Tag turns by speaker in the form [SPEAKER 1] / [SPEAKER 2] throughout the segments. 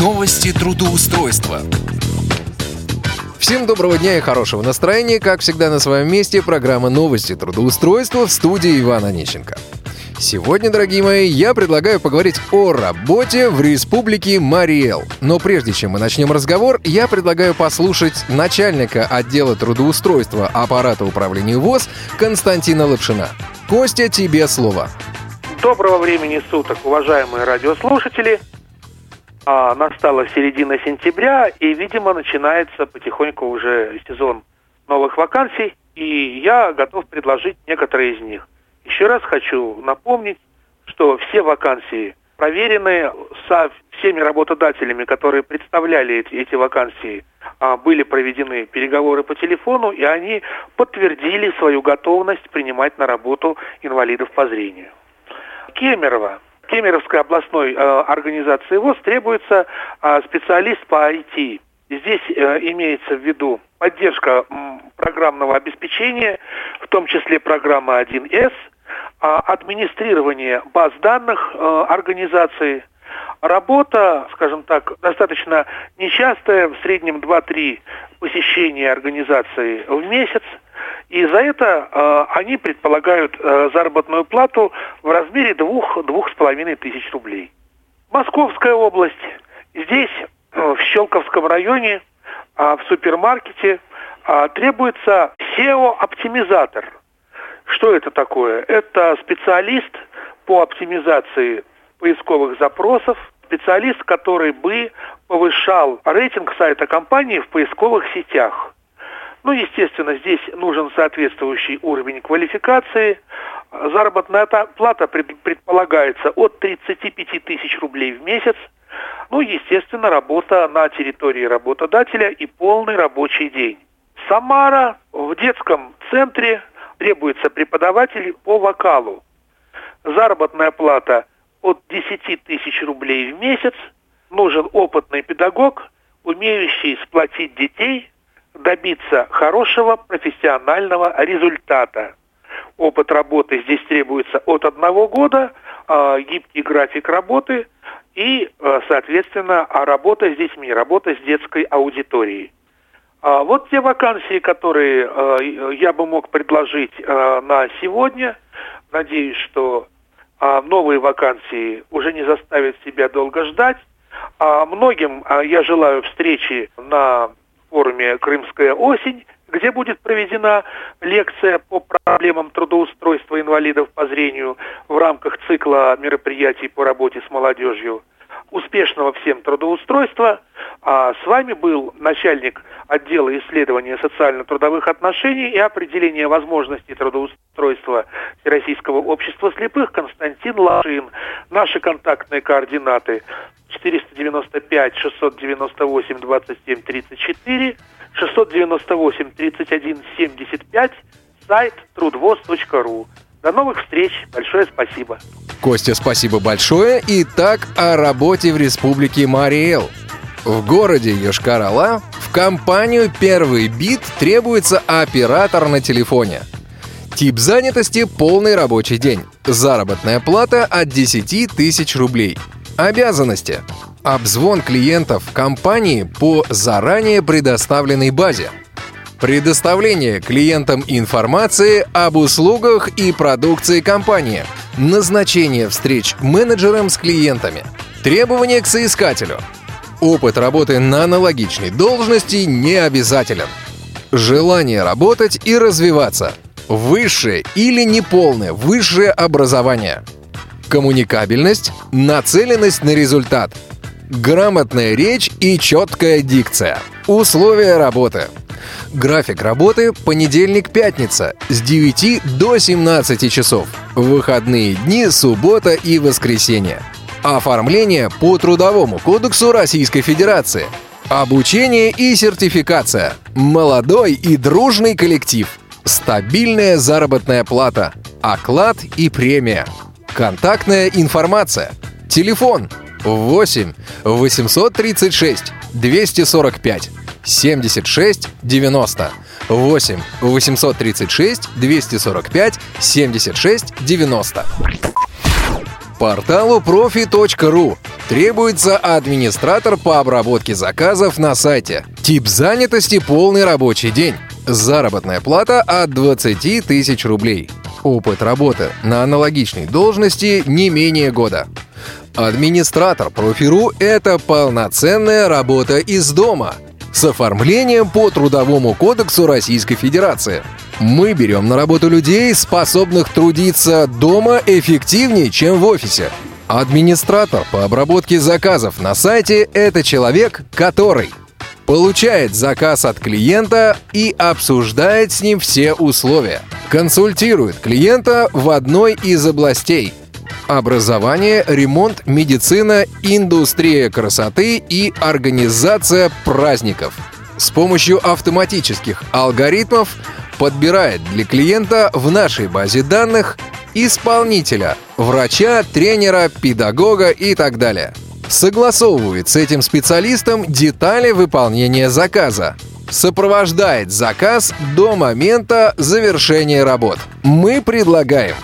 [SPEAKER 1] Новости трудоустройства.
[SPEAKER 2] Всем доброго дня и хорошего настроения. Как всегда на своем месте программа «Новости трудоустройства» в студии Ивана Онищенко. Сегодня, дорогие мои, я предлагаю поговорить о работе в Республике Мариэл. Но прежде чем мы начнем разговор, я предлагаю послушать начальника отдела трудоустройства аппарата управления ВОЗ Константина Лапшина. Костя, тебе слово.
[SPEAKER 3] Доброго времени суток, уважаемые радиослушатели. А, настала середина сентября, и, видимо, начинается потихоньку уже сезон новых вакансий, и я готов предложить некоторые из них. Еще раз хочу напомнить, что все вакансии проверены со всеми работодателями, которые представляли эти, эти вакансии, а, были проведены переговоры по телефону, и они подтвердили свою готовность принимать на работу инвалидов по зрению. Кемерово. Кемеровской областной э, организации ВОЗ требуется э, специалист по IT. Здесь э, имеется в виду поддержка программного обеспечения, в том числе программа 1С, а, администрирование баз данных организации, работа, скажем так, достаточно нечастая, в среднем 2-3 посещения организации в месяц. И за это э, они предполагают э, заработную плату в размере двух-двух с половиной тысяч рублей. Московская область. Здесь, э, в Щелковском районе, э, в супермаркете э, требуется SEO-оптимизатор – что это такое? Это специалист по оптимизации поисковых запросов, специалист, который бы повышал рейтинг сайта компании в поисковых сетях. Ну, естественно, здесь нужен соответствующий уровень квалификации. Заработная плата предполагается от 35 тысяч рублей в месяц. Ну, естественно, работа на территории работодателя и полный рабочий день. Самара в детском центре требуется преподаватель по вокалу. Заработная плата от 10 тысяч рублей в месяц. Нужен опытный педагог, умеющий сплотить детей, добиться хорошего профессионального результата. Опыт работы здесь требуется от одного года, э, гибкий график работы и, э, соответственно, работа с детьми, работа с детской аудиторией. А, вот те вакансии, которые э, я бы мог предложить э, на сегодня. Надеюсь, что а, новые вакансии уже не заставят себя долго ждать. А многим я желаю встречи на форуме «Крымская осень», где будет проведена лекция по проблемам трудоустройства инвалидов по зрению в рамках цикла мероприятий по работе с молодежью успешного всем трудоустройства. А с вами был начальник отдела исследования социально-трудовых отношений и определения возможностей трудоустройства Всероссийского общества слепых Константин Лашин. Наши контактные координаты 495 698 27 34 698 31 75 сайт трудвоз.ру. До новых встреч. Большое спасибо.
[SPEAKER 2] Костя, спасибо большое. Итак, о работе в Республике Мариэл. В городе Йошкар-Ола в компанию «Первый бит» требуется оператор на телефоне. Тип занятости – полный рабочий день. Заработная плата от 10 тысяч рублей. Обязанности. Обзвон клиентов компании по заранее предоставленной базе – Предоставление клиентам информации об услугах и продукции компании. Назначение встреч менеджером с клиентами. Требования к соискателю. Опыт работы на аналогичной должности не обязателен. Желание работать и развиваться. Высшее или неполное высшее образование. Коммуникабельность, нацеленность на результат. Грамотная речь и четкая дикция. Условия работы – График работы – понедельник-пятница с 9 до 17 часов. Выходные дни – суббота и воскресенье. Оформление по Трудовому кодексу Российской Федерации. Обучение и сертификация. Молодой и дружный коллектив. Стабильная заработная плата. Оклад и премия. Контактная информация. Телефон 8 836 245 76 90. 8 836 245 76 90. Порталу профи.ру Требуется администратор по обработке заказов на сайте. Тип занятости – полный рабочий день. Заработная плата от 20 тысяч рублей. Опыт работы на аналогичной должности не менее года. Администратор профиру – это полноценная работа из дома с оформлением по Трудовому кодексу Российской Федерации. Мы берем на работу людей, способных трудиться дома эффективнее, чем в офисе. Администратор по обработке заказов на сайте – это человек, который получает заказ от клиента и обсуждает с ним все условия, консультирует клиента в одной из областей – образование, ремонт, медицина, индустрия красоты и организация праздников. С помощью автоматических алгоритмов подбирает для клиента в нашей базе данных исполнителя, врача, тренера, педагога и так далее. Согласовывает с этим специалистом детали выполнения заказа. Сопровождает заказ до момента завершения работ. Мы предлагаем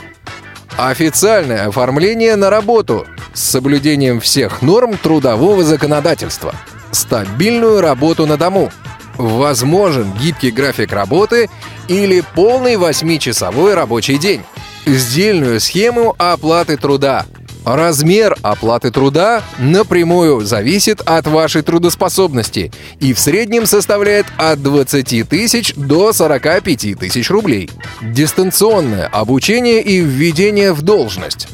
[SPEAKER 2] официальное оформление на работу. С соблюдением всех норм трудового законодательства, стабильную работу на дому, возможен гибкий график работы или полный 8-часовой рабочий день, сдельную схему оплаты труда. Размер оплаты труда напрямую зависит от вашей трудоспособности и в среднем составляет от 20 тысяч до 45 тысяч рублей. Дистанционное обучение и введение в должность.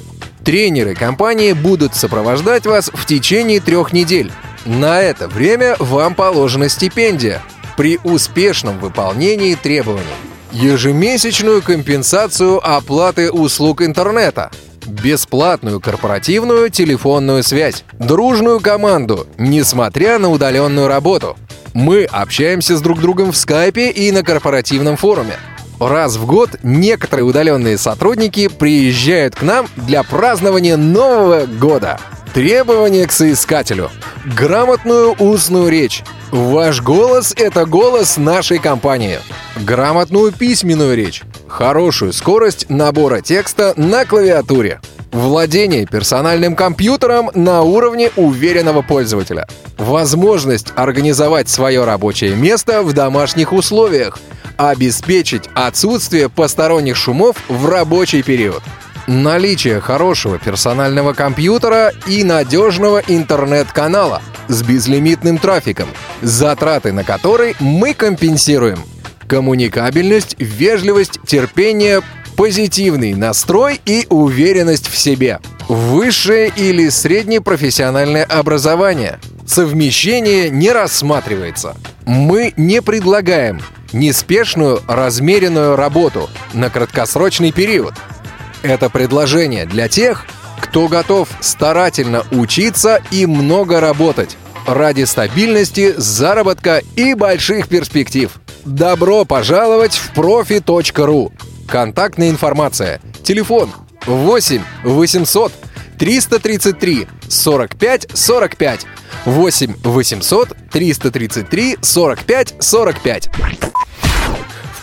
[SPEAKER 2] Тренеры компании будут сопровождать вас в течение трех недель. На это время вам положена стипендия при успешном выполнении требований ежемесячную компенсацию оплаты услуг интернета, бесплатную корпоративную телефонную связь, дружную команду, несмотря на удаленную работу. Мы общаемся с друг другом в скайпе и на корпоративном форуме. Раз в год некоторые удаленные сотрудники приезжают к нам для празднования Нового года. Требования к соискателю. Грамотную устную речь. Ваш голос — это голос нашей компании. Грамотную письменную речь. Хорошую скорость набора текста на клавиатуре. Владение персональным компьютером на уровне уверенного пользователя. Возможность организовать свое рабочее место в домашних условиях. Обеспечить отсутствие посторонних шумов в рабочий период. Наличие хорошего персонального компьютера и надежного интернет-канала с безлимитным трафиком, затраты на который мы компенсируем. Коммуникабельность, вежливость, терпение, позитивный настрой и уверенность в себе. Высшее или среднепрофессиональное образование. Совмещение не рассматривается. Мы не предлагаем неспешную, размеренную работу на краткосрочный период – это предложение для тех, кто готов старательно учиться и много работать ради стабильности, заработка и больших перспектив. Добро пожаловать в profi.ru. Контактная информация. Телефон 8 800 333 45 45 8 800 333 45 45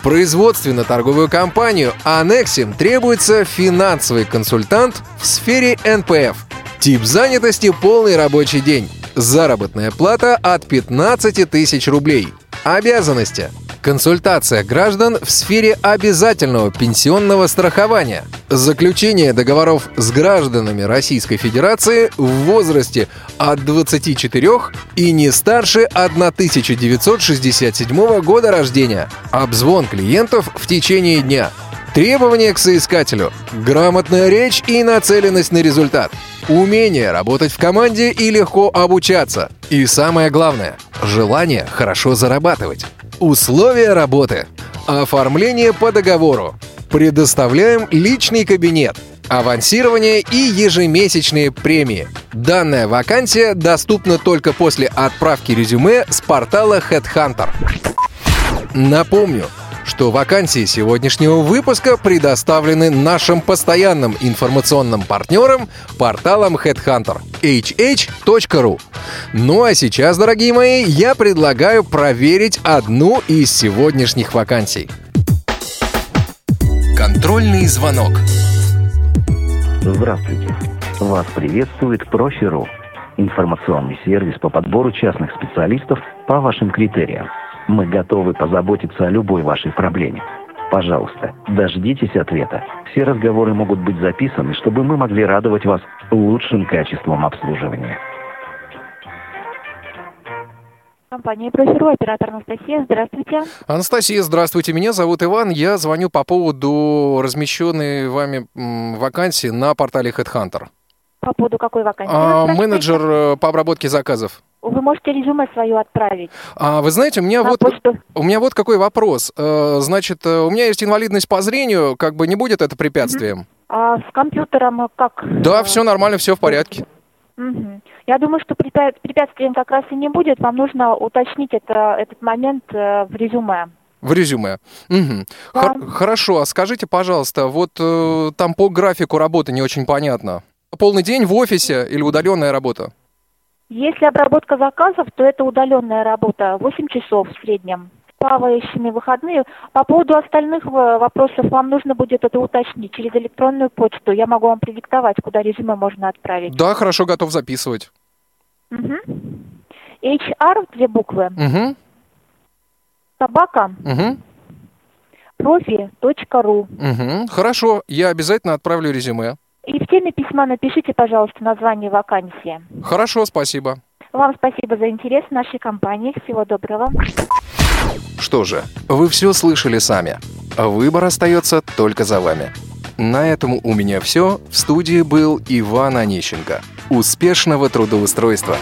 [SPEAKER 2] производственно-торговую компанию Анексим требуется финансовый консультант в сфере НПФ. Тип занятости – полный рабочий день. Заработная плата от 15 тысяч рублей. Обязанности консультация граждан в сфере обязательного пенсионного страхования, заключение договоров с гражданами Российской Федерации в возрасте от 24 и не старше 1967 года рождения, обзвон клиентов в течение дня, Требования к соискателю. Грамотная речь и нацеленность на результат. Умение работать в команде и легко обучаться. И самое главное – желание хорошо зарабатывать. Условия работы. Оформление по договору. Предоставляем личный кабинет. Авансирование и ежемесячные премии. Данная вакансия доступна только после отправки резюме с портала Headhunter. Напомню, что вакансии сегодняшнего выпуска предоставлены нашим постоянным информационным партнером порталом Headhunter hh.ru. Ну а сейчас, дорогие мои, я предлагаю проверить одну из сегодняшних вакансий.
[SPEAKER 1] Контрольный звонок.
[SPEAKER 4] Здравствуйте. Вас приветствует Профи.ру информационный сервис по подбору частных специалистов по вашим критериям. Мы готовы позаботиться о любой вашей проблеме. Пожалуйста, дождитесь ответа. Все разговоры могут быть записаны, чтобы мы могли радовать вас лучшим качеством обслуживания.
[SPEAKER 5] Компания «Профиру», оператор Анастасия. Здравствуйте.
[SPEAKER 2] Анастасия, здравствуйте. Меня зовут Иван. Я звоню по поводу размещенной вами вакансии на портале HeadHunter.
[SPEAKER 5] По поводу какой вакансии?
[SPEAKER 2] А, менеджер э, по обработке заказов.
[SPEAKER 5] Вы можете резюме свое отправить.
[SPEAKER 2] А, вы знаете, у меня, вот, у меня вот какой вопрос. Э, значит, э, у меня есть инвалидность по зрению, как бы не будет это препятствием?
[SPEAKER 5] А с компьютером как?
[SPEAKER 2] Да, все нормально, все в порядке.
[SPEAKER 5] Угу. Я думаю, что препятствием как раз и не будет. Вам нужно уточнить это, этот момент в резюме.
[SPEAKER 2] В резюме. Угу. Да. Хор- хорошо, а скажите, пожалуйста, вот э, там по графику работы не очень понятно. Полный день в офисе или удаленная работа?
[SPEAKER 5] Если обработка заказов, то это удаленная работа, 8 часов в среднем. Плавающими выходные. По поводу остальных вопросов вам нужно будет это уточнить через электронную почту. Я могу вам предиктовать, куда резюме можно отправить.
[SPEAKER 2] Да, хорошо, готов записывать.
[SPEAKER 5] Угу. HR, две буквы.
[SPEAKER 2] Угу.
[SPEAKER 5] Собака.
[SPEAKER 2] Угу.
[SPEAKER 5] Профи.ру.
[SPEAKER 2] Угу. Хорошо, я обязательно отправлю резюме.
[SPEAKER 5] И в теме письма напишите, пожалуйста, название вакансии.
[SPEAKER 2] Хорошо, спасибо.
[SPEAKER 5] Вам спасибо за интерес в нашей компании. Всего доброго.
[SPEAKER 2] Что же, вы все слышали сами. Выбор остается только за вами. На этом у меня все. В студии был Иван Онищенко. Успешного трудоустройства!